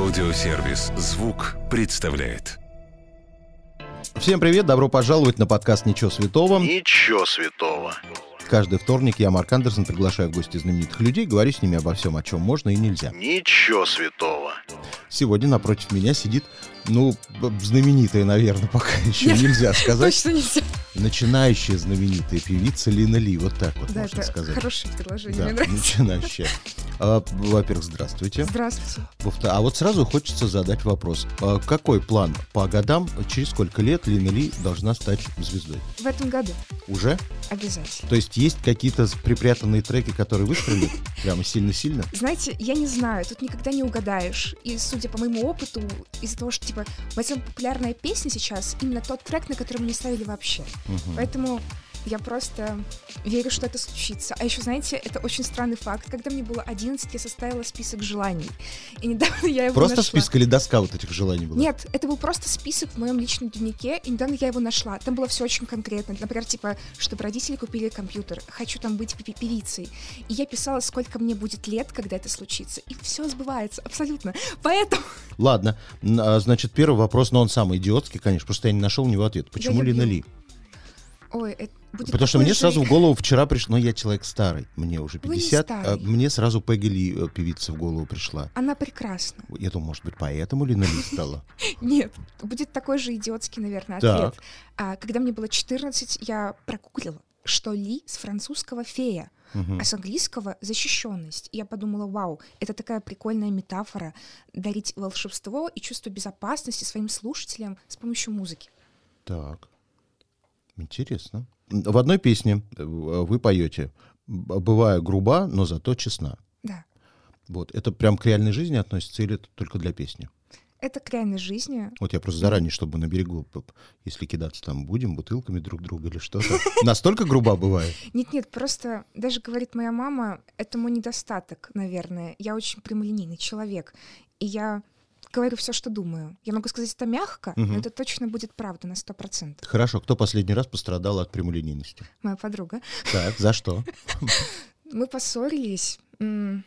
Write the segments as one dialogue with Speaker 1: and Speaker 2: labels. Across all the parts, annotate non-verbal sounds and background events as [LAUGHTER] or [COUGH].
Speaker 1: Аудиосервис «Звук» представляет.
Speaker 2: Всем привет, добро пожаловать на подкаст «Ничего святого».
Speaker 3: Ничего святого.
Speaker 2: Каждый вторник я, Марк Андерсон, приглашаю в гости знаменитых людей, говорю с ними обо всем, о чем можно и нельзя.
Speaker 3: Ничего святого.
Speaker 2: Сегодня напротив меня сидит, ну, знаменитая, наверное, пока [LAUGHS] еще
Speaker 4: Нет,
Speaker 2: нельзя сказать,
Speaker 4: Точно нельзя.
Speaker 2: Начинающая знаменитая певица Лина Ли, вот так вот
Speaker 4: Да,
Speaker 2: можно
Speaker 4: это
Speaker 2: сказать.
Speaker 4: хорошее предложение,
Speaker 2: Да,
Speaker 4: мне нравится.
Speaker 2: начинающая. А, Во-первых, здравствуйте.
Speaker 4: Здравствуйте.
Speaker 2: А вот сразу хочется задать вопрос. А Какой план по годам, через сколько лет Лина Ли должна стать звездой?
Speaker 4: В этом году
Speaker 2: Уже?
Speaker 4: обязательно.
Speaker 2: То есть есть какие-то припрятанные треки, которые выстрелят [LAUGHS] прямо сильно-сильно?
Speaker 4: Знаете, я не знаю, тут никогда не угадаешь. И судя по моему опыту, из-за того, что, типа, возьмем популярная песня сейчас, именно тот трек, на который мы не ставили вообще.
Speaker 2: Мгм.
Speaker 4: Поэтому я просто верю, что это случится. А еще, знаете, это очень странный факт. Когда мне было 11, я составила список желаний. И недавно я его
Speaker 2: Просто
Speaker 4: нашла.
Speaker 2: список или доска вот этих желаний была?
Speaker 4: Нет, это был просто список в моем личном дневнике, и недавно я его нашла. Там было все очень конкретно. Например, типа, чтобы родители купили компьютер, хочу там быть пи- певицей. И я писала, сколько мне будет лет, когда это случится. И все сбывается, абсолютно. Поэтому
Speaker 2: Ладно, а, значит, первый вопрос, но он самый идиотский, конечно, просто я не нашел на него ответ. Почему
Speaker 4: люблю.
Speaker 2: Лина Ли?
Speaker 4: Ой, это будет
Speaker 2: Потому что мне
Speaker 4: же-
Speaker 2: сразу в голову вчера пришло, ну я человек старый, мне уже
Speaker 4: Вы не
Speaker 2: 50, а мне сразу Пегги Ли, э, певица, в голову пришла.
Speaker 4: Она прекрасна.
Speaker 2: Я думаю, может быть, поэтому Лина Ли стала? [LAUGHS]
Speaker 4: Нет, будет такой же идиотский, наверное, ответ. А, когда мне было 14, я прогуглила, что Ли с французского фея, а с английского защищенность. И я подумала, вау, это такая прикольная метафора дарить волшебство и чувство безопасности своим слушателям с помощью музыки.
Speaker 2: Так, интересно. В одной песне э, вы поете «Б- «Бываю груба, но зато честна».
Speaker 4: Да.
Speaker 2: Вот, это прям к реальной жизни относится или это только для песни?
Speaker 4: Это к реальной жизни.
Speaker 2: Вот я просто заранее, чтобы на берегу, если кидаться там будем, бутылками друг друга или что-то. [LAUGHS] Настолько груба бывает?
Speaker 4: Нет-нет, просто даже говорит моя мама, это мой недостаток, наверное. Я очень прямолинейный человек. И я говорю все, что думаю. Я могу сказать это мягко,
Speaker 2: Мгм.
Speaker 4: но это точно будет правда на 100%.
Speaker 2: Хорошо, кто последний раз пострадал от прямолинейности?
Speaker 4: Моя подруга.
Speaker 2: Так, за что? [LAUGHS]
Speaker 4: Мы поссорились. м,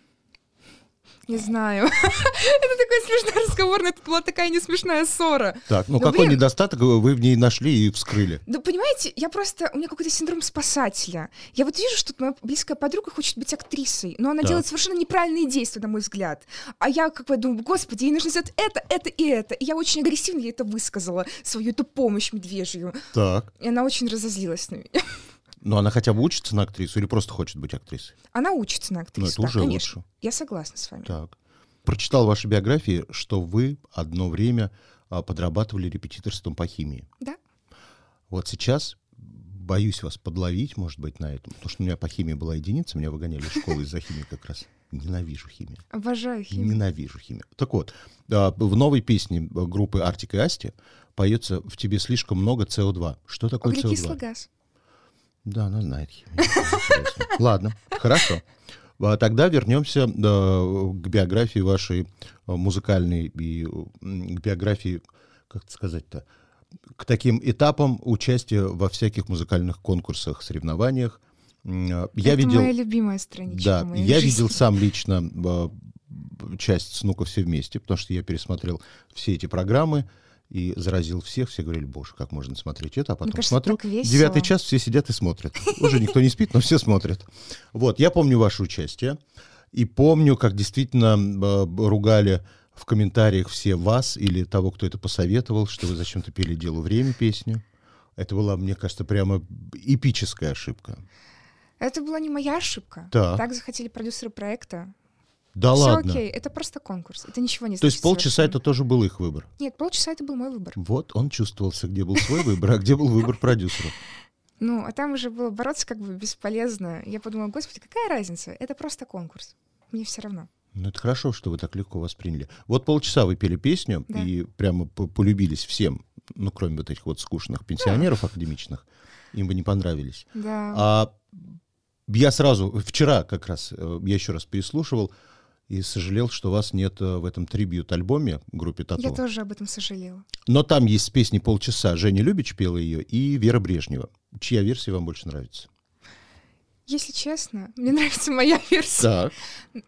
Speaker 4: Не знаю. [LAUGHS] Это такой смешной разговор, но это была такая не смешная ссора.
Speaker 2: Так, ну
Speaker 4: Да
Speaker 2: какой
Speaker 4: блин.
Speaker 2: недостаток вы в ней нашли и вскрыли?
Speaker 4: Да понимаете, я просто... У меня какой-то синдром спасателя. Я вот вижу, что моя близкая подруга хочет быть актрисой, но она делает совершенно неправильные действия, на мой взгляд. А я как бы думаю, господи, ей нужно сделать это, это и это. И я очень агрессивно ей это высказала, свою эту помощь медвежью.
Speaker 2: Так.
Speaker 4: И она очень разозлилась на меня. [LAUGHS]
Speaker 2: Ну она хотя бы учится на актрису или просто хочет быть актрисой?
Speaker 4: Она учится на актрису.
Speaker 2: Ну это
Speaker 4: да,
Speaker 2: уже
Speaker 4: конечно.
Speaker 2: лучше.
Speaker 4: Я согласна с вами.
Speaker 2: Так. Прочитал в вашей биографии, что вы одно время а, подрабатывали репетиторством по химии.
Speaker 4: Да.
Speaker 2: Вот сейчас боюсь вас подловить, может быть, на этом, потому что у меня по химии была единица, меня выгоняли из школы из-за химии как раз. Ненавижу химию.
Speaker 4: Обожаю химию.
Speaker 2: Ненавижу химию. Так вот, а, в новой песне э, группы Артик и Асти поется «В тебе слишком много СО2». Что такое
Speaker 4: Углекислый
Speaker 2: СО2?
Speaker 4: газ.
Speaker 2: Да, она знает химию. Ладно, хорошо. А Тогда вернемся к биографии вашей э, музыкальной и к биографии, как сказать-то, к таким этапам участия во всяких музыкальных конкурсах, соревнованиях. Э, Я
Speaker 4: это
Speaker 2: видел,
Speaker 4: моя любимая страничка.
Speaker 2: да, я
Speaker 4: жизни.
Speaker 2: видел сам лично часть «Снука все вместе», потому что я пересмотрел все эти программы и заразил всех. Все говорили, боже, как можно смотреть это? А потом
Speaker 4: кажется,
Speaker 2: смотрю, девятый час все сидят и смотрят. Уже никто не спит, но все смотрят. Вот, я помню ваше участие. И помню, как действительно э, ругали в комментариях все вас или того, кто это посоветовал, что вы зачем-то пели «Делу время» песню. Это была, мне кажется, прямо эпическая ошибка.
Speaker 4: Это была не моя ошибка.
Speaker 2: Так.
Speaker 4: захотели продюсеры проекта.
Speaker 2: Да
Speaker 4: Все
Speaker 2: ладно.
Speaker 4: окей, это просто конкурс. Это ничего не
Speaker 2: То есть
Speaker 4: значит
Speaker 2: полчаса
Speaker 4: совершенно.
Speaker 2: это тоже был их выбор.
Speaker 4: Нет, полчаса это был мой выбор.
Speaker 2: Вот он чувствовался, где был свой выбор, а где был выбор продюсера. [LAUGHS]
Speaker 4: Ну, а там уже было бороться как бы бесполезно. Я подумала, господи, какая разница? Это просто конкурс. Мне все равно.
Speaker 2: Ну, это хорошо, что вы так легко восприняли. Вот полчаса вы пели песню
Speaker 4: Да.
Speaker 2: и прямо по- полюбились всем, ну, кроме вот этих вот скучных пенсионеров академичных. Им вы не понравились.
Speaker 4: Да.
Speaker 2: А я сразу, вчера как раз, э, я еще раз переслушивал и сожалел, что вас нет э, в этом трибьют-альбоме группе Тату.
Speaker 4: Я тоже об этом сожалела.
Speaker 2: Но там есть с песней «Полчаса». Женя Любич пела ее и Вера Брежнева. Чья версия вам больше нравится?
Speaker 4: Если честно, мне нравится моя версия.
Speaker 2: Так.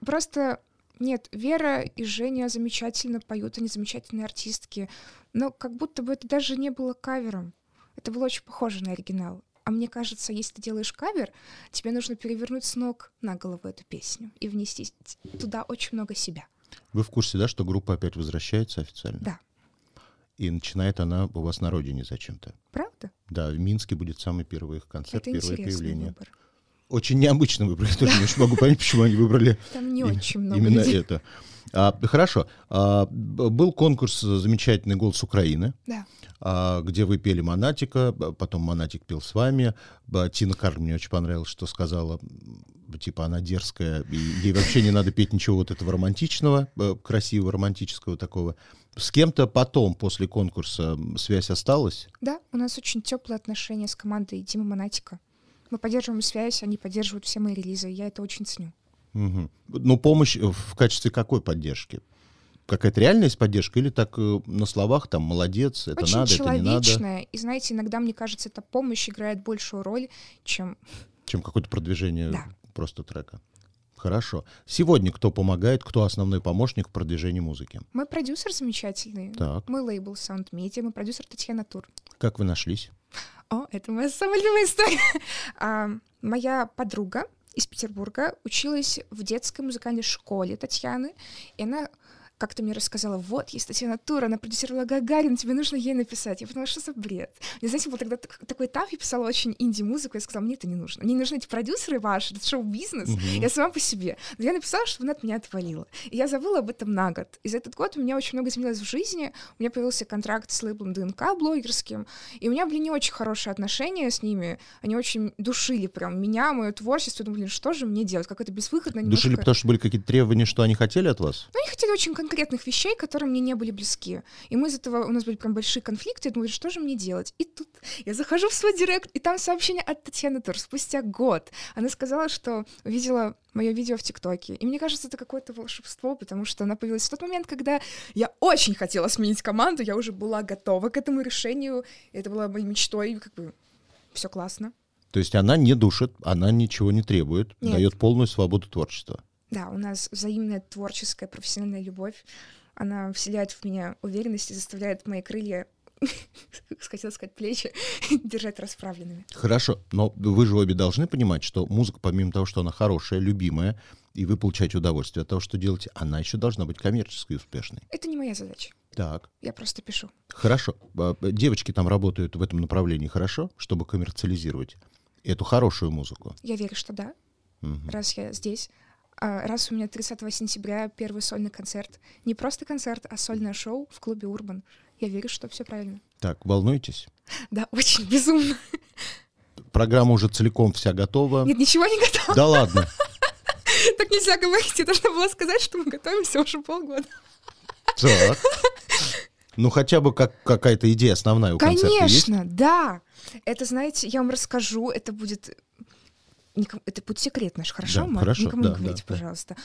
Speaker 4: Просто Нет, Вера и Женя замечательно поют, они замечательные артистки, но как будто бы это даже не было кавером. Это было очень похоже на оригинал. А мне кажется, если ты делаешь кавер, тебе нужно перевернуть с ног на голову эту песню и внести туда очень много себя.
Speaker 2: Вы в курсе, да, что группа опять возвращается официально?
Speaker 4: Да.
Speaker 2: И начинает она у вас на родине зачем-то.
Speaker 4: Правда?
Speaker 2: Да, в Минске будет самый первый их концерт,
Speaker 4: Это
Speaker 2: первое появление.
Speaker 4: выбор.
Speaker 2: Очень необычно выбрали. [LAUGHS] Тоже не могу понять, почему они выбрали
Speaker 4: Там не очень много
Speaker 2: именно
Speaker 4: людей.
Speaker 2: это. А, хорошо. А, был конкурс «Замечательный голос Украины»,
Speaker 4: Да.
Speaker 2: а, где вы пели Монатика, б- потом Монатик пел с вами. Б- Тина Карл мне очень понравилось, что сказала, типа она дерзкая, и ей вообще не надо петь ничего вот этого романтичного, э, красивого, романтического такого. С кем-то потом, после конкурса, связь осталась?
Speaker 4: Да, у нас очень теплые отношения с командой Димы Монатика. Мы поддерживаем связь, они поддерживают все мои релизы. Я это очень ценю.
Speaker 2: Мгм. Ну, помощь э, в качестве какой поддержки? Какая-то реальная есть поддержка или так э, на словах, там, молодец, это
Speaker 4: очень
Speaker 2: надо, это не надо,
Speaker 4: человечная. И знаете, иногда, мне кажется, эта помощь играет большую роль, чем...
Speaker 2: чем какое-то продвижение
Speaker 4: Да.
Speaker 2: просто трека? Хорошо. Сегодня кто помогает, кто основной помощник в продвижении музыки?
Speaker 4: Мой продюсер замечательный.
Speaker 2: Так,
Speaker 4: Мой лейбл Sound Media, мой продюсер Татьяна Тур.
Speaker 2: как вы нашлись?
Speaker 4: О, это моя самая любимая история. [LAUGHS] А, моя подруга из Петербурга училась в детской музыкальной школе Татьяны, и она как-то мне рассказала, вот, есть Татьяна Тур, она продюсировала Гагарин, тебе нужно ей написать. Я подумала, что за бред? Мне, знаете, был тогда так- такой этап, я писала очень инди-музыку, я сказала, мне это не нужно. Мне не нужны эти продюсеры ваши, это шоу-бизнес,
Speaker 2: Мгм.
Speaker 4: я сама по себе. Но я написала, чтобы она от меня отвалила. И я забыла об этом на год. И за этот год у меня очень много изменилось в жизни. У меня появился контракт с лейблом ДНК блогерским, и у меня были не очень хорошие отношения с ними. Они очень душили прям меня, мое творчество. Я думала, блин, что же мне делать? Как это безвыходно
Speaker 2: Душили,
Speaker 4: немножко.
Speaker 2: потому что были какие-то требования, что они хотели от вас?
Speaker 4: Ну, они хотели очень конкретных вещей, которые мне не были близки. И мы из этого, у нас были прям большие конфликты. Я думаю, что же мне делать? И тут я захожу в свой директ, и там сообщение от Татьяны Тур спустя год. Она сказала, что увидела мое видео в ТикТоке. И мне кажется, это какое-то волшебство, потому что она появилась в тот момент, когда я очень хотела сменить команду, я уже была готова к этому решению. Это была моей мечтой, и как бы все классно.
Speaker 2: То есть она не душит, она ничего не требует,
Speaker 4: Нет.
Speaker 2: дает полную свободу творчества.
Speaker 4: Да, у нас взаимная творческая, профессиональная любовь. Она вселяет в меня уверенность и заставляет мои крылья, [LAUGHS] хотела сказать плечи, [LAUGHS] держать расправленными.
Speaker 2: Хорошо, но вы же обе должны понимать, что музыка, помимо того, что она хорошая, любимая, и вы получаете удовольствие от того, что делаете, она еще должна быть коммерческой и успешной.
Speaker 4: Это не моя задача.
Speaker 2: Так,
Speaker 4: Я просто пишу.
Speaker 2: хорошо. А, Девочки там работают в этом направлении хорошо, чтобы коммерциализировать эту хорошую музыку.
Speaker 4: Я верю, что да,
Speaker 2: Мгм.
Speaker 4: раз я здесь. А раз у меня 30 сентября первый сольный концерт. Не просто концерт, а сольное шоу в клубе Урбан. Я верю, что все правильно.
Speaker 2: Так, волнуетесь?
Speaker 4: Да, очень безумно.
Speaker 2: Программа уже целиком вся готова.
Speaker 4: Нет, ничего не готово.
Speaker 2: Да ладно.
Speaker 4: Так нельзя говорить. Я должна была сказать, что мы готовимся уже полгода.
Speaker 2: Так. Ну, хотя бы как какая-то идея основная у концерта есть?
Speaker 4: Конечно, да. Это, знаете, я вам расскажу, это будет... никому- Это будет секрет наш, хорошо,
Speaker 2: Да,
Speaker 4: Марк?
Speaker 2: хорошо,
Speaker 4: Никому
Speaker 2: да,
Speaker 4: не говорите,
Speaker 2: да, да.
Speaker 4: пожалуйста.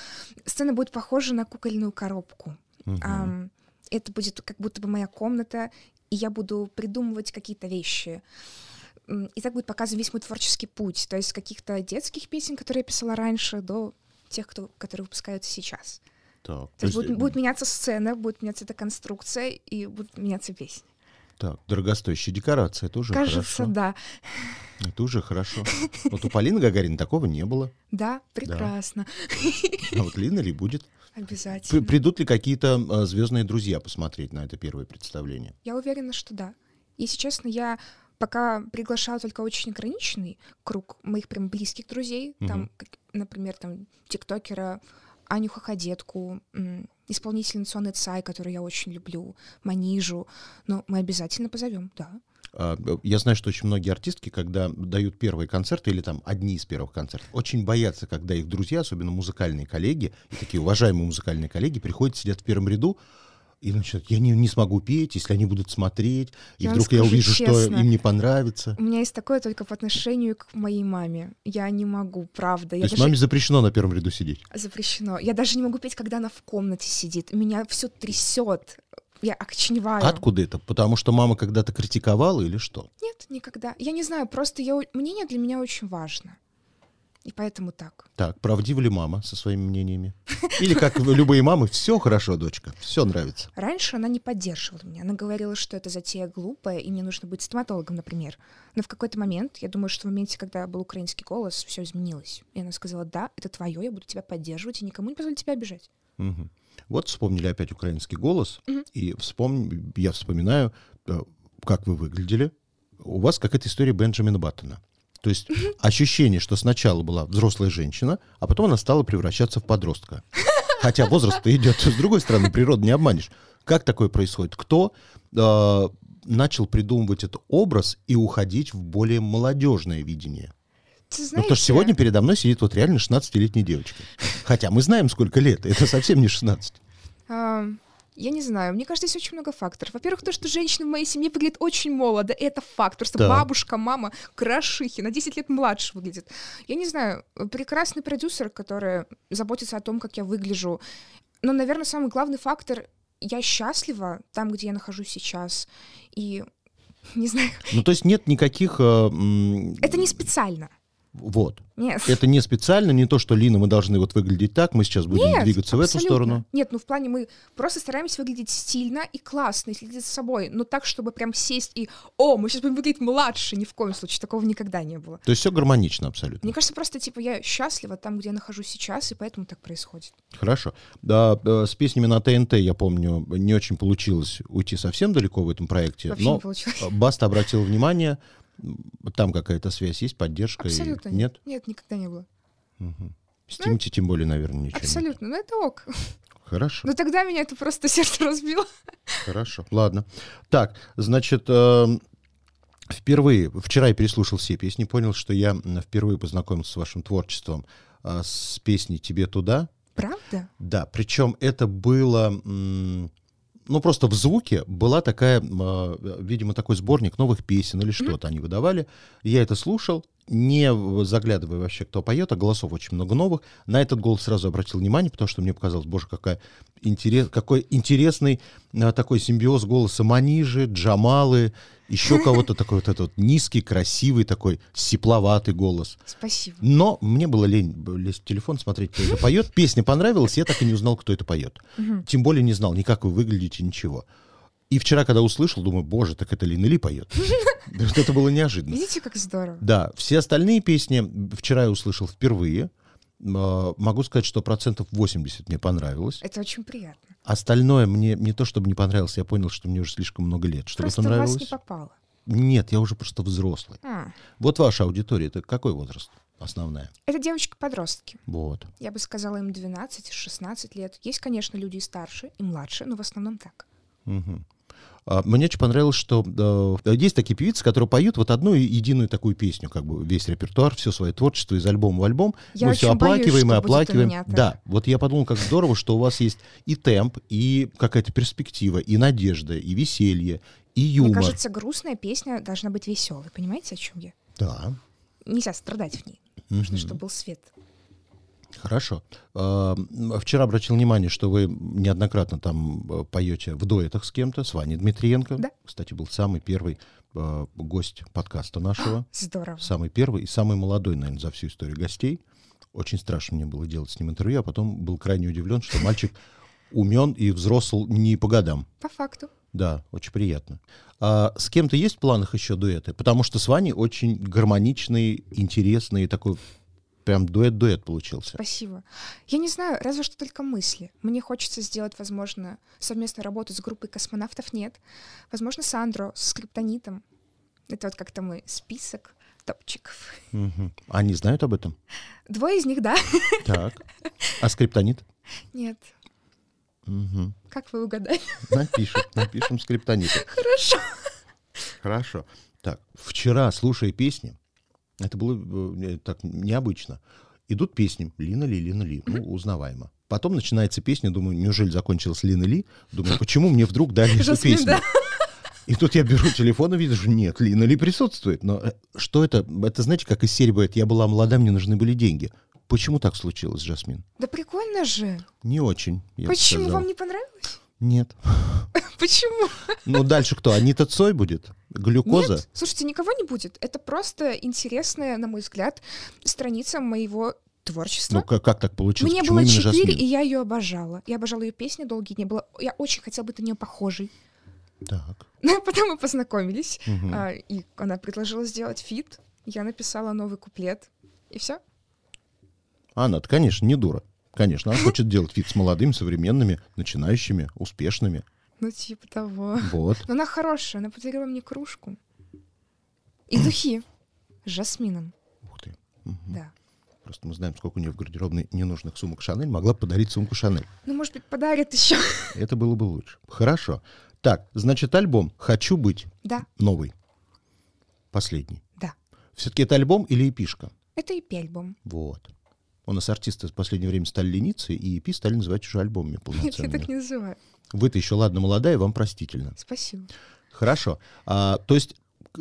Speaker 4: Сцена будет похожа на кукольную коробку.
Speaker 2: Мгм.
Speaker 4: Ам, это будет как будто бы моя комната, и я буду придумывать какие-то вещи. И так будет показан весь мой творческий путь. То есть каких-то детских песен, которые я писала раньше, до тех, кто, которые выпускаются сейчас.
Speaker 2: Так,
Speaker 4: То есть будет,
Speaker 2: есть,
Speaker 4: будет меняться сцена, будет меняться эта конструкция, и будут меняться песни.
Speaker 2: Так, дорогостоящая декорация, это уже
Speaker 4: Кажется,
Speaker 2: хорошо.
Speaker 4: да.
Speaker 2: Это уже хорошо. Вот у Полины Гагарина такого не было.
Speaker 4: Да, прекрасно.
Speaker 2: А вот Лина ли будет?
Speaker 4: Обязательно.
Speaker 2: Придут ли какие-то звездные друзья посмотреть на это первое представление?
Speaker 4: Я уверена, что да. Если честно, я пока приглашала только очень ограниченный круг моих прям близких друзей. Там,
Speaker 2: Мгм.
Speaker 4: как- например, там тиктокера Аню Хаходетку, м, исполнительницу Цай, которую я очень люблю, Манижу. Но мы обязательно позовем, да.
Speaker 2: А, Я знаю, что очень многие артистки, когда дают первые концерты или там одни из первых концертов, очень боятся, когда их друзья, особенно музыкальные коллеги, и такие уважаемые музыкальные коллеги, приходят, сидят в первом ряду и начинают, я не, не смогу петь, если они будут смотреть, и
Speaker 4: Я
Speaker 2: вдруг я увижу, что
Speaker 4: честно.
Speaker 2: им не понравится.
Speaker 4: У меня есть такое только по отношению к моей маме. Я не могу, правда.
Speaker 2: То
Speaker 4: Я
Speaker 2: есть
Speaker 4: даже-
Speaker 2: маме запрещено на первом ряду сидеть.
Speaker 4: Запрещено. Я даже не могу петь, когда она в комнате сидит. Меня все трясет. Я окоченеваю.
Speaker 2: Откуда это? Потому что мама когда-то критиковала или что?
Speaker 4: Нет, никогда. Я не знаю, просто я, мнение для меня очень важно. И поэтому так.
Speaker 2: Так, правдива ли мама со своими мнениями? [LAUGHS] Или как любые мамы, все хорошо, дочка, все нравится.
Speaker 4: Раньше она не поддерживала меня. Она говорила, что это затея глупая, и мне нужно быть стоматологом, например. Но в какой-то момент, я думаю, что в моменте, когда был украинский голос, все изменилось. И она сказала, да, это твое, я буду тебя поддерживать, и никому не позволю тебя обижать.
Speaker 2: Мгм. Вот вспомнили опять украинский голос, и вспом... я вспоминаю, э, как вы выглядели. У вас какая-то история Бенджамина Баттона. То есть ощущение, что сначала была взрослая женщина, а потом она стала превращаться в подростка. Хотя возраст идет. С другой стороны, природу не обманешь. Как такое происходит? Кто э, начал придумывать этот образ и уходить в более молодежное видение?
Speaker 4: Ты
Speaker 2: Ну, потому что сегодня передо мной сидит вот реально 16-летняя девочка. Хотя мы знаем, сколько лет. Это совсем не 16.
Speaker 4: а, я не знаю, мне кажется, здесь очень много факторов. Во-первых, то, что женщина в моей семье выглядит очень молодо, это факт. Просто
Speaker 2: Так.
Speaker 4: бабушка, мама, крашихи, на 10 лет младше выглядит. Я не знаю, прекрасный продюсер, который заботится о том, как я выгляжу. Но, наверное, самый главный фактор — я счастлива там, где я нахожусь сейчас. И [LAUGHS] не знаю,
Speaker 2: Ну, то есть нет никаких... э,
Speaker 4: это не специально.
Speaker 2: Вот.
Speaker 4: Нет.
Speaker 2: Это не специально, не то, что, Лина, мы должны вот выглядеть так, мы сейчас будем
Speaker 4: Нет,
Speaker 2: двигаться в эту
Speaker 4: абсолютно.
Speaker 2: сторону.
Speaker 4: Нет, ну в плане мы просто стараемся выглядеть стильно и классно, и следить за собой, но так, чтобы прям сесть и «О, мы сейчас будем выглядеть младше!» Ни в коем случае, такого никогда не было.
Speaker 2: То есть все гармонично абсолютно.
Speaker 4: Мне кажется, просто, типа, я счастлива там, где я нахожусь сейчас, и поэтому так происходит.
Speaker 2: Хорошо. Да, с песнями на ТНТ, я помню, не очень получилось уйти совсем далеко в этом проекте,
Speaker 4: Вообще
Speaker 2: но
Speaker 4: не получилось.
Speaker 2: Баста обратил внимание, там какая-то связь есть, поддержка? и-
Speaker 4: Абсолютно
Speaker 2: Нет?
Speaker 4: Нет, никогда не было.
Speaker 2: С Тимати тем более, наверное, ничего нет.
Speaker 4: Абсолютно, ну это ок.
Speaker 2: Хорошо.
Speaker 4: Но тогда меня это просто [LAUGHS] сердце разбило.
Speaker 2: Хорошо, ладно. Так, значит, эм, впервые, вчера я переслушал все песни, понял, что я впервые познакомился с вашим творчеством а, с песней «Тебе туда».
Speaker 4: Правда?
Speaker 2: Да, причем это было, м, ну просто в звуке была такая, а, видимо, такой сборник новых песен или что-то они выдавали. Я это слушал, не заглядывая вообще, кто поет, а голосов очень много новых. На этот голос сразу обратил внимание, потому что мне показалось, боже, какая интерес, какой интересный а, такой симбиоз голоса Манижи, Джамалы, еще [LAUGHS] кого-то такой вот этот вот низкий, красивый такой сипловатый голос.
Speaker 4: Спасибо.
Speaker 2: Но мне было лень лезть в телефон, смотреть, кто это поет. [LAUGHS] Песня понравилась, я так и не узнал, кто это поет. Тем более не знал ни как вы выглядите, ничего. И вчера, когда услышал, думаю, боже, так это Лина Ли поет. [LAUGHS] Это было неожиданно.
Speaker 4: Видите, как здорово?
Speaker 2: Да, все остальные песни вчера я услышал впервые. А, Могу сказать, что процентов 80 мне понравилось.
Speaker 4: Это очень приятно.
Speaker 2: Остальное мне не то, чтобы не понравилось, я понял, что мне уже слишком много лет, чтобы
Speaker 4: Просто
Speaker 2: это
Speaker 4: вас не попало.
Speaker 2: Нет, я уже просто взрослый.
Speaker 4: А,
Speaker 2: Вот ваша аудитория, это какой возраст основная?
Speaker 4: Это девочки-подростки.
Speaker 2: Вот.
Speaker 4: Я бы сказала, им 12-16 лет. Есть, конечно, люди и старше, и младше, но в основном так.
Speaker 2: Мгм. А, Мне очень понравилось, что э, есть такие певицы, которые поют вот одну единую такую песню, как бы весь репертуар, все свое творчество из альбома в альбом.
Speaker 4: Я
Speaker 2: Мы все
Speaker 4: очень боюсь,
Speaker 2: оплакиваем и оплакиваем.
Speaker 4: меня так.
Speaker 2: Да, вот я подумал, как здорово, что у вас есть и темп, и какая-то перспектива, и надежда, и веселье, и юмор.
Speaker 4: Мне кажется, грустная песня должна быть веселой. Понимаете, о чем я?
Speaker 2: Да,
Speaker 4: Нельзя страдать в ней. Нужно, чтобы был свет.
Speaker 2: Хорошо. А, Вчера обратил внимание, что вы неоднократно там э, поете в дуэтах с кем-то, с Ваней Дмитриенко.
Speaker 4: Да.
Speaker 2: Кстати, был самый первый э, гость подкаста нашего. [GASPS]
Speaker 4: Здорово.
Speaker 2: Самый первый и самый молодой, наверное, за всю историю гостей. Очень страшно мне было делать с ним интервью, а потом был крайне удивлен, что мальчик умен и взрослый не по годам.
Speaker 4: По факту.
Speaker 2: Да, очень приятно. А с кем-то есть в планах еще дуэты? Потому что с Ваней очень гармоничный, интересный, такой прям дуэт-дуэт получился.
Speaker 4: Спасибо. Я не знаю, разве что только мысли. Мне хочется сделать, возможно, совместную работу с группой космонавтов нет. Возможно, Сандро с скриптонитом. Это вот как-то мой список топчиков.
Speaker 2: Мгм. Они знают об этом?
Speaker 4: Двое из них, да?
Speaker 2: Так. А скриптонит?
Speaker 4: Нет.
Speaker 2: Мгм.
Speaker 4: Как вы угадали?
Speaker 2: Напишем, напишем скриптонит.
Speaker 4: Хорошо.
Speaker 2: Хорошо. Так, вчера, слушая песни, это было э, так необычно. Идут песни Лина Ли, Лина Ли, ну, узнаваемо. Потом начинается песня, думаю, неужели закончилась Лина Ли? Думаю, [LAUGHS] почему мне вдруг дали эту песню? И тут я беру телефон и вижу, что нет, Лина Ли присутствует. Но э, что это? Это знаете, как из серии бывает, я была молода, мне нужны были деньги. Почему так случилось, Жасмин?
Speaker 4: Да прикольно же.
Speaker 2: Не очень,
Speaker 4: Почему вам не понравилось?
Speaker 2: Нет. [LAUGHS]
Speaker 4: Почему?
Speaker 2: Ну, дальше кто? Анита Цой будет? Глюкоза?
Speaker 4: Нет, слушайте, никого не будет. Это просто интересная, на мой взгляд, страница моего творчества.
Speaker 2: Ну, как, как так получилось?
Speaker 4: Мне
Speaker 2: Почему
Speaker 4: было
Speaker 2: именно
Speaker 4: 4,
Speaker 2: Жасмин?
Speaker 4: и я ее обожала. Я обожала ее песни долгие дни. Было... Я очень хотела быть на нее похожей.
Speaker 2: Так.
Speaker 4: Ну, [LAUGHS] потом мы познакомились,
Speaker 2: Мгм.
Speaker 4: а, и она предложила сделать фит. Я написала новый куплет, и все.
Speaker 2: Она-то, конечно, не дура. Конечно, она хочет делать вид с молодыми, современными, начинающими, успешными.
Speaker 4: Ну, типа того.
Speaker 2: Вот.
Speaker 4: Но она хорошая, она подарила мне кружку. И духи с жасмином,
Speaker 2: Ух ты. Мгм.
Speaker 4: да.
Speaker 2: Просто мы знаем, сколько у нее в гардеробной ненужных сумок Шанель. Могла подарить сумку Шанель.
Speaker 4: Ну, может быть, подарит еще.
Speaker 2: Это было бы лучше. Хорошо. Так, значит, альбом «Хочу быть»
Speaker 4: Да,
Speaker 2: новый. Последний.
Speaker 4: да.
Speaker 2: Все-таки это альбом или эпишка?
Speaker 4: Это и альбом.
Speaker 2: Вот. У нас артисты в последнее время стали лениться, и EP стали называть уже альбомами
Speaker 4: Нет, я
Speaker 2: полноценными.
Speaker 4: так не называю.
Speaker 2: Вы-то еще, ладно, молодая, вам простительно.
Speaker 4: Спасибо.
Speaker 2: Хорошо. А, то есть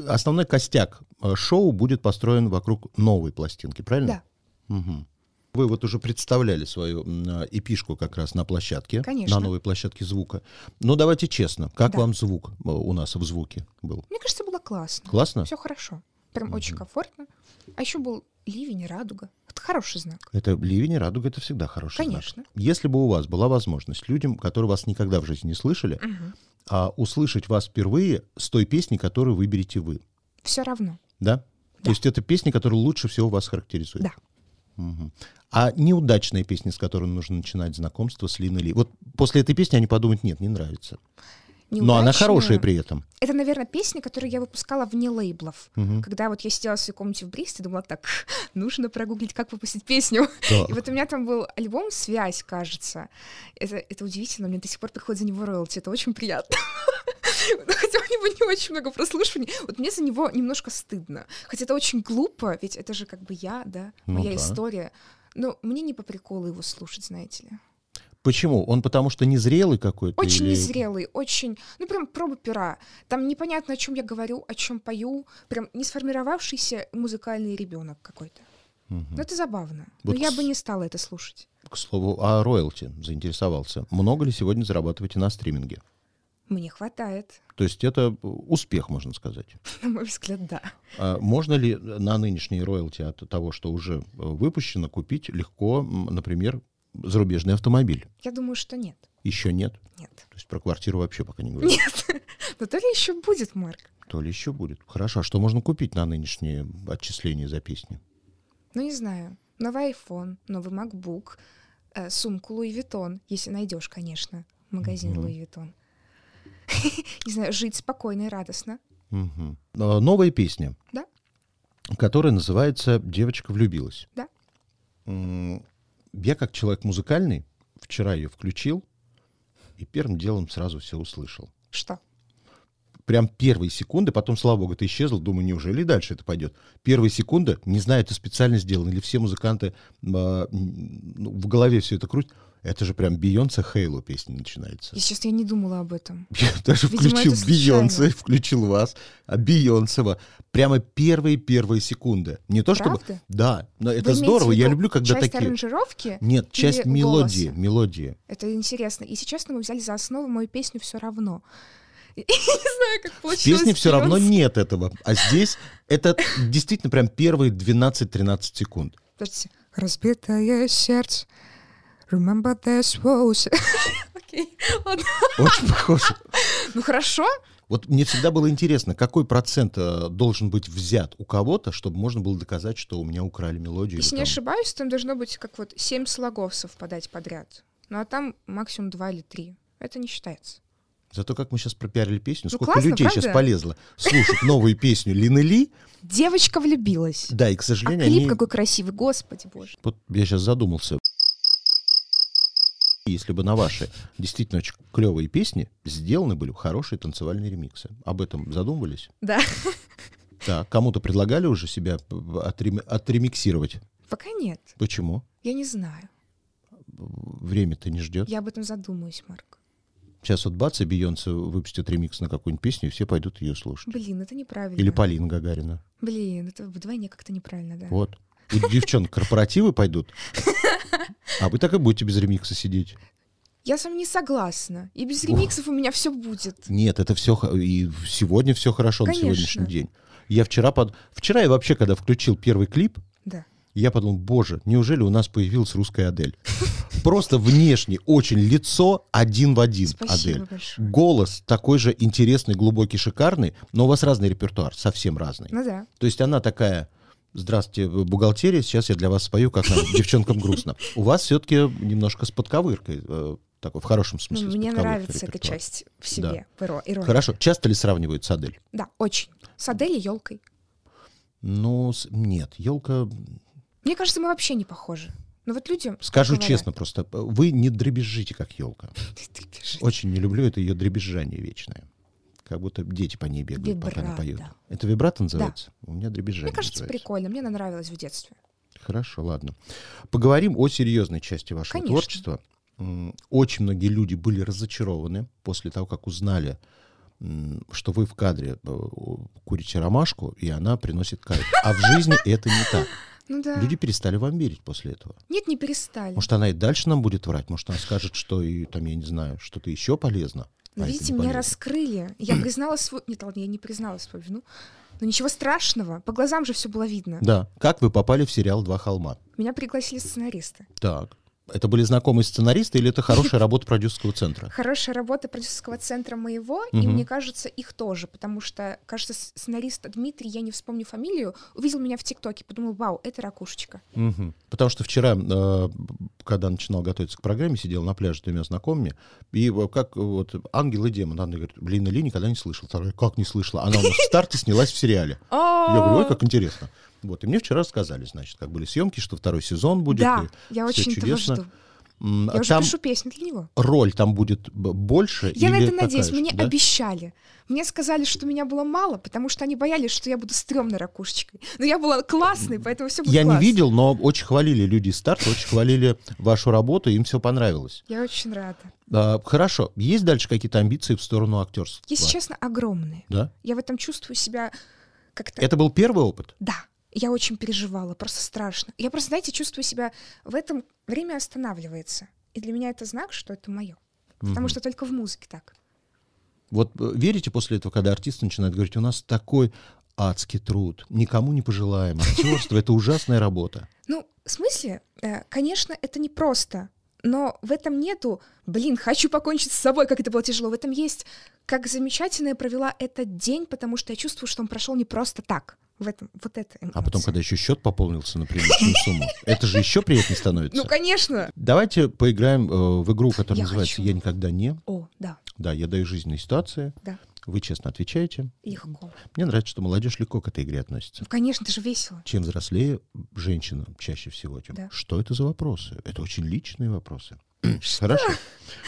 Speaker 2: основной костяк э, шоу будет построен вокруг новой пластинки, правильно?
Speaker 4: Да.
Speaker 2: Мгм. Вы вот уже представляли свою эпишку как раз на площадке,
Speaker 4: Конечно.
Speaker 2: на новой площадке звука. Но давайте честно, как
Speaker 4: Да.
Speaker 2: вам звук э, у нас в звуке был?
Speaker 4: Мне кажется, было классно.
Speaker 2: Классно?
Speaker 4: Все хорошо. Прям очень комфортно. А еще был ливень и радуга. Это хороший знак.
Speaker 2: Это ливень и радуга, это всегда хороший знак.
Speaker 4: Конечно.
Speaker 2: Если бы у вас была возможность людям, которые вас никогда в жизни не слышали, а, услышать вас впервые с той песни, которую выберете вы,
Speaker 4: Все равно.
Speaker 2: да? То
Speaker 4: Да.
Speaker 2: есть это песня, которая лучше всего вас характеризует.
Speaker 4: Да.
Speaker 2: Мгм. А неудачные песни, с которыми нужно начинать знакомство с Линой Ли. Вот после этой песни они подумают, нет, не нравится. Но она
Speaker 4: Неудачная.
Speaker 2: хорошая при этом.
Speaker 4: Это, наверное, песня, которую я выпускала вне лейблов.
Speaker 2: Мгм.
Speaker 4: Когда вот я сидела в своей комнате в Бристе, думала, так, [LAUGHS] нужно прогуглить, как выпустить песню.
Speaker 2: Да.
Speaker 4: И вот у меня там был альбом «Связь», кажется. Это, это удивительно, мне до сих пор приходит за него роялти, это очень приятно. [LAUGHS] Ну, Хотя у него не очень много прослушиваний. Вот мне за него немножко стыдно. Хотя это очень глупо, ведь это же как бы я, да,
Speaker 2: Ну
Speaker 4: моя
Speaker 2: да.
Speaker 4: история. Но мне не по приколу его слушать, знаете ли.
Speaker 2: Почему? Он потому что незрелый какой-то?
Speaker 4: Очень
Speaker 2: или-
Speaker 4: незрелый, очень, ну прям проба пера. Там непонятно, о чем я говорю, о чем пою. Прям не сформировавшийся музыкальный ребенок какой-то.
Speaker 2: Мгм.
Speaker 4: Ну это забавно.
Speaker 2: Вот
Speaker 4: Но я бы не стала это слушать.
Speaker 2: К слову, о роялти заинтересовался. Много ли сегодня зарабатываете на стриминге?
Speaker 4: Мне хватает.
Speaker 2: То есть это успех, можно сказать. [LAUGHS]
Speaker 4: На мой взгляд, да.
Speaker 2: А можно ли на нынешние роялти от того, что уже выпущено, купить легко, например, зарубежный автомобиль?
Speaker 4: Я думаю, что нет.
Speaker 2: Еще нет.
Speaker 4: Нет.
Speaker 2: То есть про квартиру вообще пока не говорю.
Speaker 4: Нет. [LAUGHS] Но то ли еще будет, Марк.
Speaker 2: То ли еще будет. Хорошо. А что можно купить на нынешние отчисления за песни?
Speaker 4: Ну, не знаю. Новый iPhone, новый MacBook, э, сумку Луи Vuitton, если найдешь, конечно, магазин
Speaker 2: Мгм.
Speaker 4: Луи Vuitton. [LAUGHS] Не знаю, жить спокойно и радостно.
Speaker 2: А, Новая песня.
Speaker 4: Да.
Speaker 2: Которая называется «Девочка влюбилась».
Speaker 4: Да.
Speaker 2: Я как человек музыкальный вчера ее включил и первым делом сразу все услышал.
Speaker 4: Что?
Speaker 2: Прям первые секунды, потом, слава богу, это исчезло. Думаю, неужели дальше это пойдет? Первые секунды, не знаю, это специально сделано, или все музыканты ну, в голове все это крутят. Это же прям Бейонсе Хейло песня начинается.
Speaker 4: Если честно, я не думала об этом. [LAUGHS]
Speaker 2: Я даже
Speaker 4: Видимо,
Speaker 2: включил. Бейонсе, включил вас, а Бейонсева. Прямо первые-первые секунды. Не то чтобы...
Speaker 4: Правда?
Speaker 2: Да, но это
Speaker 4: Вы
Speaker 2: здорово,
Speaker 4: в
Speaker 2: я люблю, когда
Speaker 4: часть
Speaker 2: такие...
Speaker 4: аранжировки?
Speaker 2: Нет, часть мелодии,
Speaker 4: голоса?
Speaker 2: мелодии.
Speaker 4: Это интересно. И сейчас мы взяли за основу мою песню все равно. [LAUGHS] И- Не знаю, как
Speaker 2: В
Speaker 4: получилось.
Speaker 2: песне все равно нет этого. А здесь это действительно прям первые 12-13 секунд.
Speaker 4: Подождите. Разбитое сердце. Remember this was... [LAUGHS] Окей.
Speaker 2: Очень похоже.
Speaker 4: Ну хорошо.
Speaker 2: Вот мне всегда было интересно, какой процент э, должен быть взят у кого-то, чтобы можно было доказать, что у меня украли мелодию.
Speaker 4: Если не ошибаюсь, там должно быть как вот семь слогов совпадать подряд. Ну а там максимум два или три. Это не считается.
Speaker 2: Зато как мы сейчас пропиарили песню,
Speaker 4: Ну,
Speaker 2: сколько
Speaker 4: классно,
Speaker 2: людей сейчас
Speaker 4: правда?
Speaker 2: полезло слушать новую песню Лины Ли.
Speaker 4: Девочка влюбилась.
Speaker 2: Да, и, к
Speaker 4: А
Speaker 2: сожалению,
Speaker 4: клип
Speaker 2: они...
Speaker 4: какой красивый, господи боже.
Speaker 2: Вот я сейчас задумался. Если бы на ваши действительно очень клевые песни сделаны были хорошие танцевальные ремиксы. Об этом задумывались?
Speaker 4: Да.
Speaker 2: Да. Кому-то предлагали уже себя отрем- отремиксировать?
Speaker 4: Пока нет.
Speaker 2: Почему?
Speaker 4: Я не знаю.
Speaker 2: Время-то не ждет.
Speaker 4: Я об этом задумаюсь, Марк.
Speaker 2: Сейчас вот бац, и Бейонсе выпустит ремикс на какую-нибудь песню, и все пойдут ее слушать.
Speaker 4: Блин, это неправильно.
Speaker 2: Или Полина Гагарина.
Speaker 4: Блин, это вдвойне как-то неправильно, да.
Speaker 2: Вот. У девчонок корпоративы пойдут, а вы так и будете без ремикса сидеть.
Speaker 4: Я с вами не согласна. И без ремиксов у меня все будет.
Speaker 2: Нет, это все и сегодня все хорошо
Speaker 4: Конечно.
Speaker 2: на сегодняшний день. Я вчера под... Вчера я вообще, когда включил первый клип,
Speaker 4: Да.
Speaker 2: я подумал, боже, неужели у нас появилась русская Адель? Просто внешне очень лицо один в один
Speaker 4: Спасибо
Speaker 2: Адель.
Speaker 4: большое.
Speaker 2: Голос такой же интересный, глубокий, шикарный, но у вас разный репертуар, совсем разный.
Speaker 4: Ну да.
Speaker 2: То есть она такая, здравствуйте, бухгалтерия, сейчас я для вас спою, как нам, [LAUGHS] девчонкам грустно. У вас все-таки немножко с подковыркой, э, такой в хорошем
Speaker 4: Ну,
Speaker 2: смысле.
Speaker 4: мне нравится эта часть в себе. иро- ирония.
Speaker 2: Хорошо. Часто ли сравнивают с Адель?
Speaker 4: Да, очень. С Адель и елкой.
Speaker 2: Ну, с- нет, елка.
Speaker 4: Мне кажется, мы вообще не похожи. Но вот людям...
Speaker 2: Скажу
Speaker 4: говорят.
Speaker 2: честно просто, э, вы не дребезжите, как елка. [LAUGHS] Очень не люблю это ее дребезжание вечное. Как будто дети по ней бегают, пока она
Speaker 4: Вибрато.
Speaker 2: поет. Это вибрато называется? У меня дребезжание
Speaker 4: Мне кажется,
Speaker 2: называется.
Speaker 4: прикольно. Мне она нравилась в детстве.
Speaker 2: Хорошо, ладно. Поговорим о серьезной части вашего
Speaker 4: Конечно.
Speaker 2: творчества. Очень многие люди были разочарованы после того, как узнали, что вы в кадре э, курите ромашку, и она приносит кайф. А в жизни [LAUGHS] это не так.
Speaker 4: Ну да.
Speaker 2: Люди перестали вам верить после этого.
Speaker 4: Нет, не перестали.
Speaker 2: Может, она и дальше нам будет врать? Может, она скажет, что и там, я не знаю, что-то еще полезно? А
Speaker 4: видите, меня раскрыли. Я [CLEARS THROAT] признала свою... Нет, ладно, я не признала свою вину. Но ничего страшного. По глазам же все было видно.
Speaker 2: Да. Как вы попали в сериал «Два холма»?
Speaker 4: Меня пригласили сценаристы.
Speaker 2: Так. Это были знакомые сценаристы или это хорошая [LAUGHS] работа продюсерского центра?
Speaker 4: Хорошая работа продюсерского центра моего, и мне кажется, их тоже, потому что, кажется, сценарист Дмитрий, я не вспомню фамилию, увидел меня в ТикТоке, подумал, вау, это ракушечка.
Speaker 2: Потому что вчера, э, когда начинал готовиться к программе, сидел на пляже с двумя знакомыми, и как вот ангел и демон, она говорит, блин, Ли никогда не слышал. Вторая, как не слышала? Она у нас в старте снялась в сериале. Я говорю, ой, как интересно. Вот, и мне вчера рассказали, значит, как были съемки, что второй сезон будет.
Speaker 4: Да, я очень
Speaker 2: чудесно.
Speaker 4: жду.
Speaker 2: М,
Speaker 4: Я уже
Speaker 2: Там
Speaker 4: пишу песню для него.
Speaker 2: роль там будет больше
Speaker 4: Я на это надеюсь,
Speaker 2: же,
Speaker 4: мне
Speaker 2: да?
Speaker 4: обещали. Мне сказали, что меня было мало, потому что они боялись, что я буду стрёмной ракушечкой. Но я была классной, поэтому все будет
Speaker 2: Я не
Speaker 4: классно.
Speaker 2: видел, но очень хвалили люди из старта, очень хвалили вашу работу, им все понравилось.
Speaker 4: Я очень рада.
Speaker 2: А, хорошо. Есть дальше какие-то амбиции в сторону актерства?
Speaker 4: Если честно, огромные.
Speaker 2: Да?
Speaker 4: Я в этом чувствую себя как-то...
Speaker 2: Это был первый опыт?
Speaker 4: Да, я очень переживала, просто страшно. Я просто, знаете, чувствую себя... В этом время останавливается. И для меня это знак, что это мое. Потому
Speaker 2: Мгм.
Speaker 4: что только в музыке так.
Speaker 2: Вот э, верите после этого, когда артист начинает говорить, у нас такой адский труд, никому не пожелаем. Актерство — это ужасная работа.
Speaker 4: Ну, в смысле, э, конечно, это непросто, но в этом нету, блин, хочу покончить с собой, как это было тяжело. В этом есть, как замечательно я провела этот день, потому что я чувствую, что он прошел не просто так. В этом, вот это.
Speaker 2: А потом, когда еще счет пополнился на приличную сумму, [LAUGHS] это же еще приятнее становится.
Speaker 4: Ну, конечно.
Speaker 2: Давайте поиграем э, в игру, которая называется. «Я никогда не».
Speaker 4: О, да,
Speaker 2: Да, я даю жизненные ситуации.
Speaker 4: да,
Speaker 2: Вы честно отвечаете.
Speaker 4: легко.
Speaker 2: Мне нравится, что молодежь легко к этой игре относится.
Speaker 4: Ну, конечно, это же весело.
Speaker 2: Чем взрослее женщина чаще всего, тем
Speaker 4: Да.
Speaker 2: что это за вопросы? Это очень личные вопросы. [CLEARS THROAT] Хорошо.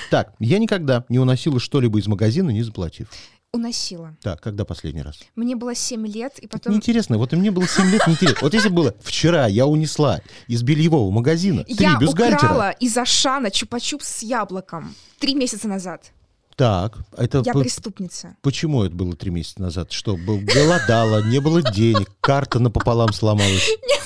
Speaker 2: Так, я никогда не уносила что-либо из магазина, не заплатив.
Speaker 4: Уносила.
Speaker 2: Так, когда последний раз?
Speaker 4: Мне было 7 лет, и
Speaker 2: Это
Speaker 4: потом...
Speaker 2: неинтересно. Вот и мне было 7 лет неинтересно. Вот если было вчера, я унесла из бельевого магазина три
Speaker 4: Я украла из Ашана чупа-чупс с яблоком три месяца назад.
Speaker 2: Так, это
Speaker 4: Я
Speaker 2: по-
Speaker 4: преступница.
Speaker 2: почему это было три месяца назад? Что, был- голодала, не было денег, карта напополам сломалась. [LAUGHS]
Speaker 4: Нет,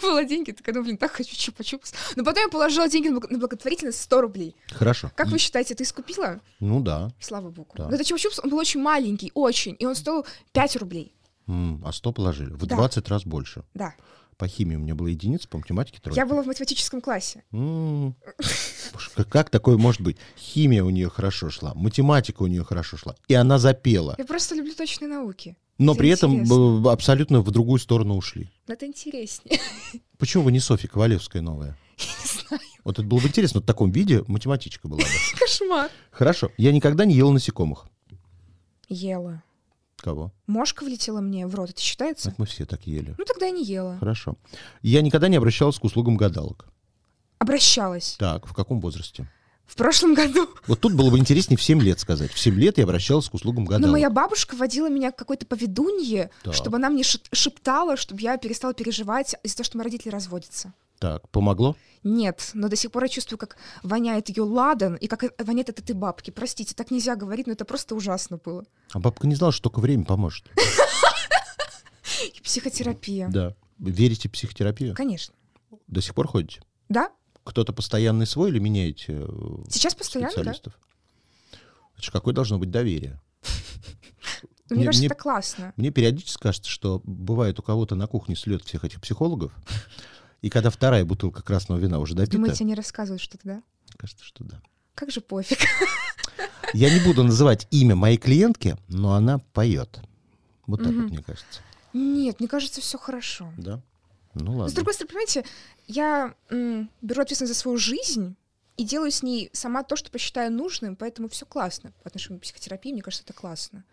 Speaker 4: забыла деньги. Такая, ну, блин, так хочу чупа-чупс. Но потом я положила деньги на благо- на благотворительность 100 рублей.
Speaker 2: Хорошо.
Speaker 4: Как вы считаете, ты искупила?
Speaker 2: Ну да.
Speaker 4: Слава богу.
Speaker 2: Да.
Speaker 4: Но этот чупа-чупс, он был очень маленький, очень. И он стоил 5 рублей.
Speaker 2: М, а 100 положили. В
Speaker 4: Да.
Speaker 2: 20 раз больше.
Speaker 4: Да.
Speaker 2: По химии у меня была единица, по математике тройка.
Speaker 4: Я была в математическом классе.
Speaker 2: М. Как такое может быть? Химия у нее хорошо шла, математика у нее хорошо шла, и она запела.
Speaker 4: Я просто люблю точные науки.
Speaker 2: Но
Speaker 4: это
Speaker 2: при этом
Speaker 4: интересно.
Speaker 2: э, абсолютно в другую сторону ушли.
Speaker 4: Это интереснее. [LAUGHS]
Speaker 2: Почему вы не Софья Ковалевская новая?
Speaker 4: Не знаю.
Speaker 2: Вот это было бы интересно, вот в таком виде математичка была бы. [LAUGHS]
Speaker 4: Кошмар.
Speaker 2: Хорошо. Я никогда не ела насекомых.
Speaker 4: Ела.
Speaker 2: Кого?
Speaker 4: Мошка влетела мне в рот. Это считается?
Speaker 2: Так мы все так ели.
Speaker 4: Ну, тогда я не ела.
Speaker 2: Хорошо. Я никогда не обращалась к услугам гадалок.
Speaker 4: Обращалась.
Speaker 2: Так, в каком возрасте?
Speaker 4: В прошлом году.
Speaker 2: Вот тут было бы интереснее в 7 лет сказать. В 7 лет я обращалась к услугам гадалок.
Speaker 4: Но моя бабушка водила меня к какой-то поведунье,
Speaker 2: Так.
Speaker 4: чтобы она мне шеп- шептала, чтобы я перестала переживать из-за того, что мои родители разводятся.
Speaker 2: Так, помогло?
Speaker 4: Нет, но до сих пор я чувствую, как воняет ее ладан и как воняет от этой бабки. Простите, так нельзя говорить, но это просто ужасно было.
Speaker 2: А бабка не знала, что только время поможет. [LAUGHS]
Speaker 4: Психотерапия.
Speaker 2: Да. Верите в психотерапию?
Speaker 4: Конечно.
Speaker 2: До сих пор ходите?
Speaker 4: Да?
Speaker 2: Кто-то постоянный свой или меняете э,
Speaker 4: Сейчас постоянно, да?
Speaker 2: специалистов? Это же какое должно быть доверие?
Speaker 4: Ну, Мне
Speaker 2: Мне-
Speaker 4: кажется,
Speaker 2: мне-
Speaker 4: это классно.
Speaker 2: Мне периодически кажется, что бывает у кого-то на кухне слет всех этих психологов, и когда вторая бутылка красного вина уже допита,
Speaker 4: Думаете, они рассказывают что-то, да?
Speaker 2: кажется, что да.
Speaker 4: Как же пофиг.
Speaker 2: Я не буду называть имя моей клиентки, но она поет. Вот так вот, мне кажется.
Speaker 4: Нет, мне кажется, все хорошо.
Speaker 2: Да? Ну
Speaker 4: Но, с
Speaker 2: ладно.
Speaker 4: другой стороны, понимаете, я м, беру ответственность за свою жизнь и делаю с ней сама то, что посчитаю нужным, поэтому все классно. По отношению к психотерапии, мне кажется, это классно.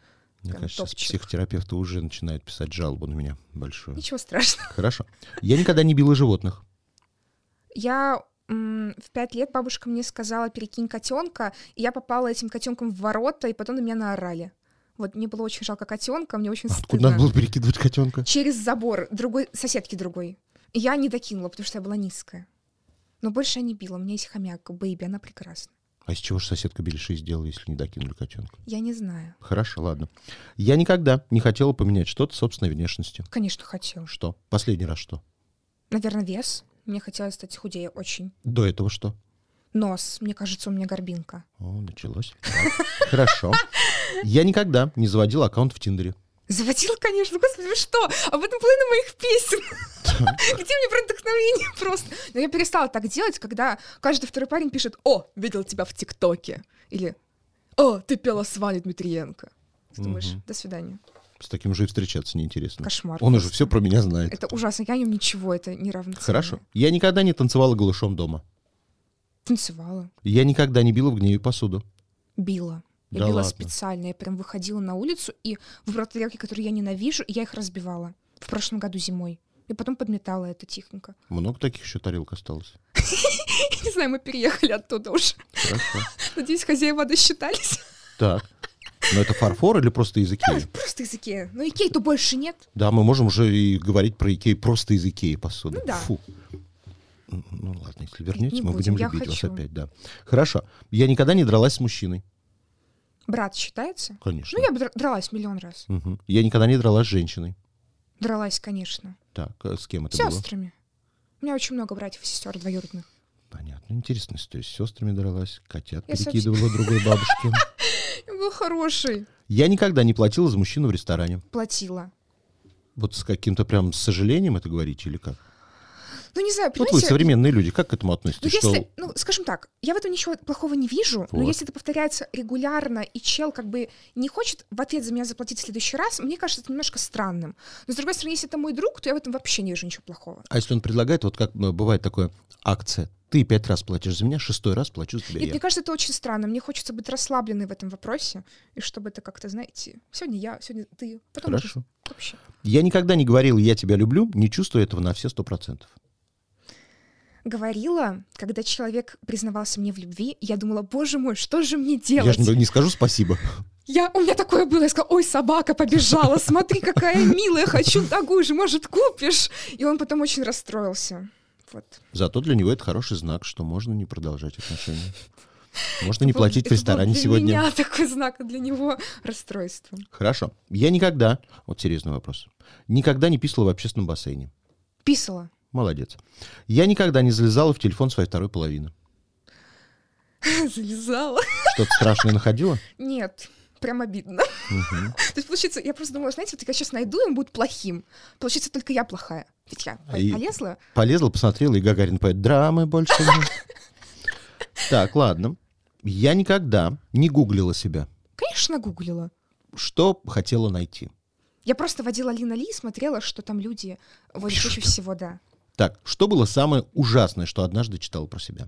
Speaker 2: Мне
Speaker 4: прям
Speaker 2: кажется, сейчас
Speaker 4: топчик.
Speaker 2: психотерапевты уже начинают писать жалобу на меня большую.
Speaker 4: Ничего страшного.
Speaker 2: Хорошо. Я никогда не била животных.
Speaker 4: Я в пять лет бабушка мне сказала, перекинь котенка, и я попала этим котенком в ворота, и потом на меня наорали. Вот мне было очень жалко котенка, мне очень
Speaker 2: Откуда
Speaker 4: стыдно.
Speaker 2: надо было перекидывать котенка?
Speaker 4: Через забор другой соседки другой. И я не докинула, потому что я была низкая. Но больше я не била. У меня есть хомяк, бэйби, она прекрасна.
Speaker 2: А из чего же соседка Белиши сделала, если не докинули котенка?
Speaker 4: Я не знаю.
Speaker 2: Хорошо, ладно. Я никогда не хотела поменять что-то с собственной внешностью.
Speaker 4: Конечно, хотела.
Speaker 2: Что? Последний раз что?
Speaker 4: Наверное, вес. Мне хотелось стать худее очень.
Speaker 2: До этого что?
Speaker 4: Нос. Мне кажется, у меня горбинка.
Speaker 2: О, началось. Хорошо. Я никогда не заводил аккаунт в Тиндере.
Speaker 4: Заводила, конечно. Господи, вы что? Об этом половина моих песен. [LAUGHS] Где мне про вдохновение просто? Но я перестала так делать, когда каждый второй парень пишет «О, видел тебя в ТикТоке». Или «О, ты пела с Ваней Дмитриенко». Ты думаешь, до свидания.
Speaker 2: С таким же и встречаться неинтересно.
Speaker 4: Кошмар.
Speaker 2: Он уже
Speaker 4: просто.
Speaker 2: все про меня знает.
Speaker 4: Это ужасно. Я о нем ничего, это неравноценно.
Speaker 2: Хорошо. Я никогда не танцевала голышом дома.
Speaker 4: Танцевала.
Speaker 2: Я никогда не била в гневе посуду.
Speaker 4: Била. Я
Speaker 2: Да
Speaker 4: била
Speaker 2: ладно?
Speaker 4: специально. Я прям выходила на улицу и выбрала тарелки, которые я ненавижу, и я их разбивала. В прошлом году зимой. И потом подметала это тихонько. [LAUGHS]
Speaker 2: Много таких еще тарелок осталось.
Speaker 4: Не знаю, мы переехали оттуда уже.
Speaker 2: Хорошо. [LAUGHS]
Speaker 4: Надеюсь, хозяева досчитались.
Speaker 2: Так. Но это фарфор или просто языки?
Speaker 4: Просто языке. Но Икей-то больше нет.
Speaker 2: Да, мы можем уже и говорить про Икеи просто из Икеи посуды.
Speaker 4: Ну да.
Speaker 2: Фу. Ну ладно, если вернете,
Speaker 4: Не
Speaker 2: мы
Speaker 4: будем,
Speaker 2: будем любить
Speaker 4: хочу.
Speaker 2: вас опять, да. Хорошо. Я никогда не дралась с мужчиной.
Speaker 4: Брат считается?
Speaker 2: Конечно.
Speaker 4: Ну, я бы др- дралась миллион раз.
Speaker 2: Мгм. Я никогда не дралась с женщиной.
Speaker 4: Дралась, конечно.
Speaker 2: Так, а с кем
Speaker 4: С
Speaker 2: это было?
Speaker 4: сестрами. У меня очень много братьев и сестер двоюродных.
Speaker 2: Понятно. Интересно, то есть с сестрами дралась, котят
Speaker 4: Я
Speaker 2: перекидывала другой бабушке. [LAUGHS]
Speaker 4: Был хороший.
Speaker 2: Я никогда не платила за мужчину в ресторане.
Speaker 4: Платила.
Speaker 2: Вот с каким-то прям с сожалением это говорите или как?
Speaker 4: Ну, не знаю,
Speaker 2: Вот вы
Speaker 4: понимаете...
Speaker 2: современные люди, как к этому
Speaker 4: Ну,
Speaker 2: относитесь?
Speaker 4: если,
Speaker 2: Что
Speaker 4: ну, скажем так, я в этом ничего плохого не вижу, но
Speaker 2: Вот.
Speaker 4: если это повторяется регулярно, и чел как бы не хочет в ответ за меня заплатить в следующий раз, мне кажется, это немножко странным. Но, с другой стороны, если это мой друг, то я в этом вообще не вижу ничего плохого.
Speaker 2: А если он предлагает, вот как э, бывает такое, акция, ты пять раз платишь за меня, шестой раз плачу за тебя
Speaker 4: Нет,
Speaker 2: я.
Speaker 4: мне кажется, это очень странно. Мне хочется быть расслабленной в этом вопросе, и чтобы это как-то, знаете, сегодня я, сегодня ты, потом
Speaker 2: Хорошо.
Speaker 4: вообще.
Speaker 2: Я никогда не говорил «я тебя люблю», не чувствую этого на все сто процентов.
Speaker 4: Говорила, когда человек признавался мне в любви, я думала, боже мой, что же мне
Speaker 2: Я
Speaker 4: делать?
Speaker 2: же не, скажу спасибо.
Speaker 4: Я, у меня такое было, я сказала, ой, собака побежала, смотри, какая милая, хочу такую же, может, купишь? И он потом очень расстроился. Вот.
Speaker 2: Зато для него это хороший знак, что можно не продолжать отношения. Можно не платить в
Speaker 4: это был
Speaker 2: ресторане
Speaker 4: для
Speaker 2: сегодня.
Speaker 4: меня такой знак, а для него расстройство.
Speaker 2: Хорошо. Я никогда, вот серьезный вопрос, никогда не писала в общественном бассейне.
Speaker 4: Писала.
Speaker 2: Молодец. Я никогда не залезала в телефон своей второй половины. [LAUGHS]
Speaker 4: Залезала.
Speaker 2: Что-то страшное находила?
Speaker 4: Нет, прям обидно.
Speaker 2: Мгм. [LAUGHS]
Speaker 4: То есть, получается, я просто думала, знаете, вот я сейчас найду, и он будет плохим. Получается, только я плохая. Ведь я
Speaker 2: И-
Speaker 4: полезла.
Speaker 2: Полезла, посмотрела, и Гагарин поет «Драмы больше нет». [LAUGHS] Так, ладно. Я никогда не гуглила себя.
Speaker 4: Конечно, гуглила.
Speaker 2: Что хотела найти?
Speaker 4: Я просто водила Лина Ли и смотрела, что там люди вот чаще всего, да.
Speaker 2: Так, что было самое ужасное, что однажды читала про себя?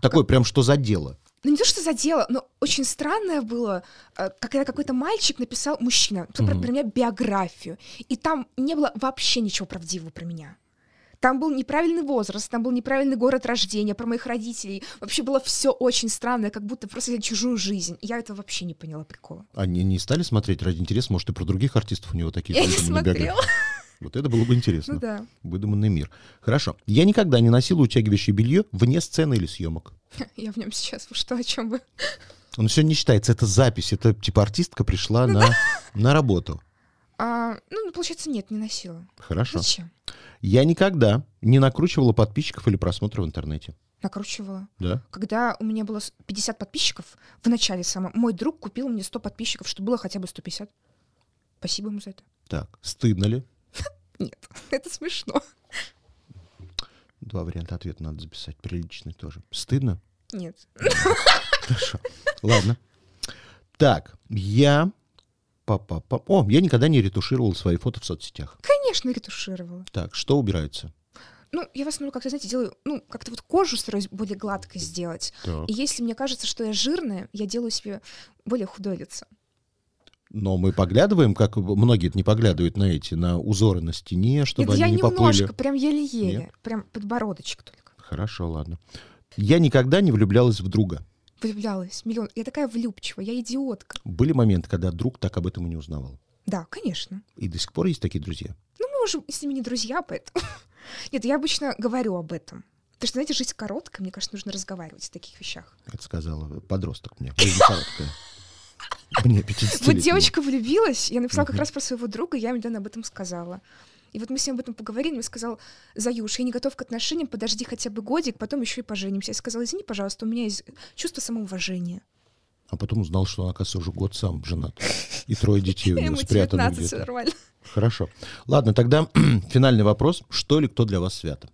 Speaker 2: Такое прям, что задело.
Speaker 4: Ну, не то, что задело, но очень странное было, э, когда какой-то мальчик написал, мужчина, про,
Speaker 2: Мгм.
Speaker 4: про меня биографию, и там не было вообще ничего правдивого про меня. Там был неправильный возраст, там был неправильный город рождения, про моих родителей. Вообще было все очень странное, как будто просто я чужую жизнь. Я этого вообще не поняла прикола.
Speaker 2: Они не стали смотреть ради интереса, может, и про других артистов у него такие
Speaker 4: Я не смотрела.
Speaker 2: Вот это было бы интересно.
Speaker 4: Ну да.
Speaker 2: Выдуманный мир. Хорошо. Я никогда не носила утягивающее белье вне сцены или съемок. [LAUGHS]
Speaker 4: Я в нем сейчас. Вы Что, о чем вы?
Speaker 2: Он все не считается, это запись, это типа артистка пришла
Speaker 4: Ну
Speaker 2: на, [LAUGHS] на работу.
Speaker 4: А, ну, получается, нет, не носила.
Speaker 2: Хорошо.
Speaker 4: Зачем?
Speaker 2: Я никогда не накручивала подписчиков или просмотров в интернете.
Speaker 4: Накручивала.
Speaker 2: Да?
Speaker 4: Когда у меня было с- 50 подписчиков, в начале самом, мой друг купил мне 100 подписчиков, чтобы было хотя бы 150. Спасибо ему за это.
Speaker 2: Так, стыдно ли?
Speaker 4: Нет, [LAUGHS] это смешно.
Speaker 2: Два варианта ответа надо записать, приличный тоже. Стыдно?
Speaker 4: Нет. [LAUGHS]
Speaker 2: Хорошо. Ладно. Так, я... Па-па-па. О, я никогда не ретушировал свои фото в соцсетях.
Speaker 4: Конечно, ретушировала.
Speaker 2: Так, что убирается?
Speaker 4: Ну, я в основном как-то, знаете, делаю, ну, как-то вот кожу стараюсь более гладкой сделать.
Speaker 2: Так.
Speaker 4: И если мне кажется, что я жирная, я делаю себе более худое лицо.
Speaker 2: Но мы поглядываем, как многие не поглядывают на эти, на узоры на стене, чтобы
Speaker 4: Нет, я
Speaker 2: они не
Speaker 4: немножко,
Speaker 2: поплыли.
Speaker 4: прям еле-еле. Прям подбородочек только.
Speaker 2: Хорошо, ладно. Я никогда не влюблялась в друга.
Speaker 4: Влюблялась. Миллион. Я такая влюбчивая, я идиотка.
Speaker 2: Были моменты, когда друг так об этом и не узнавал.
Speaker 4: Да, конечно.
Speaker 2: И до сих пор есть такие друзья.
Speaker 4: Ну, мы уже с ними не друзья, поэтому... [LAUGHS] Нет, я обычно говорю об этом. Потому что, знаете, жизнь короткая, мне кажется, нужно разговаривать о таких вещах.
Speaker 2: Это сказала подросток мне. Жизнь короткая. Мне 50
Speaker 4: Вот девочка влюбилась, я написала как раз про своего друга, я недавно об этом сказала. И вот мы с ним об этом поговорили, он сказал, Заюш, я не готов к отношениям, подожди хотя бы годик, потом еще и поженимся. Я сказала, извини, пожалуйста, у меня есть чувство самоуважения.
Speaker 2: А потом узнал, что он, оказывается, уже год сам женат. И трое детей у него спрятаны
Speaker 4: 19, все
Speaker 2: где-то. Хорошо. Ладно, тогда [CLEARS THROAT] финальный вопрос. Что или кто для вас свято?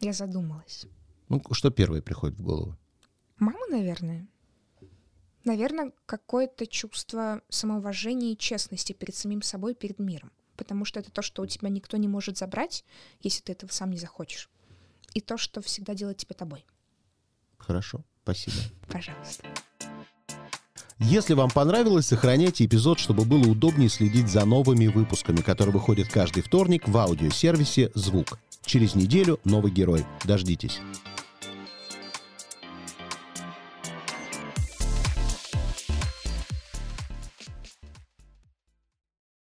Speaker 4: Я задумалась.
Speaker 2: Ну, что первое приходит в голову?
Speaker 4: Мама, наверное. Наверное, какое-то чувство самоуважения и честности перед самим собой, перед миром. Потому что это то, что у тебя никто не может забрать, если ты этого сам не захочешь. И то, что всегда делает тебя тобой.
Speaker 2: Хорошо, спасибо.
Speaker 4: Пожалуйста.
Speaker 2: Если вам понравилось, сохраняйте эпизод, чтобы было удобнее следить за новыми выпусками, которые выходят каждый вторник в аудиосервисе «Звук». Через неделю новый герой. Дождитесь.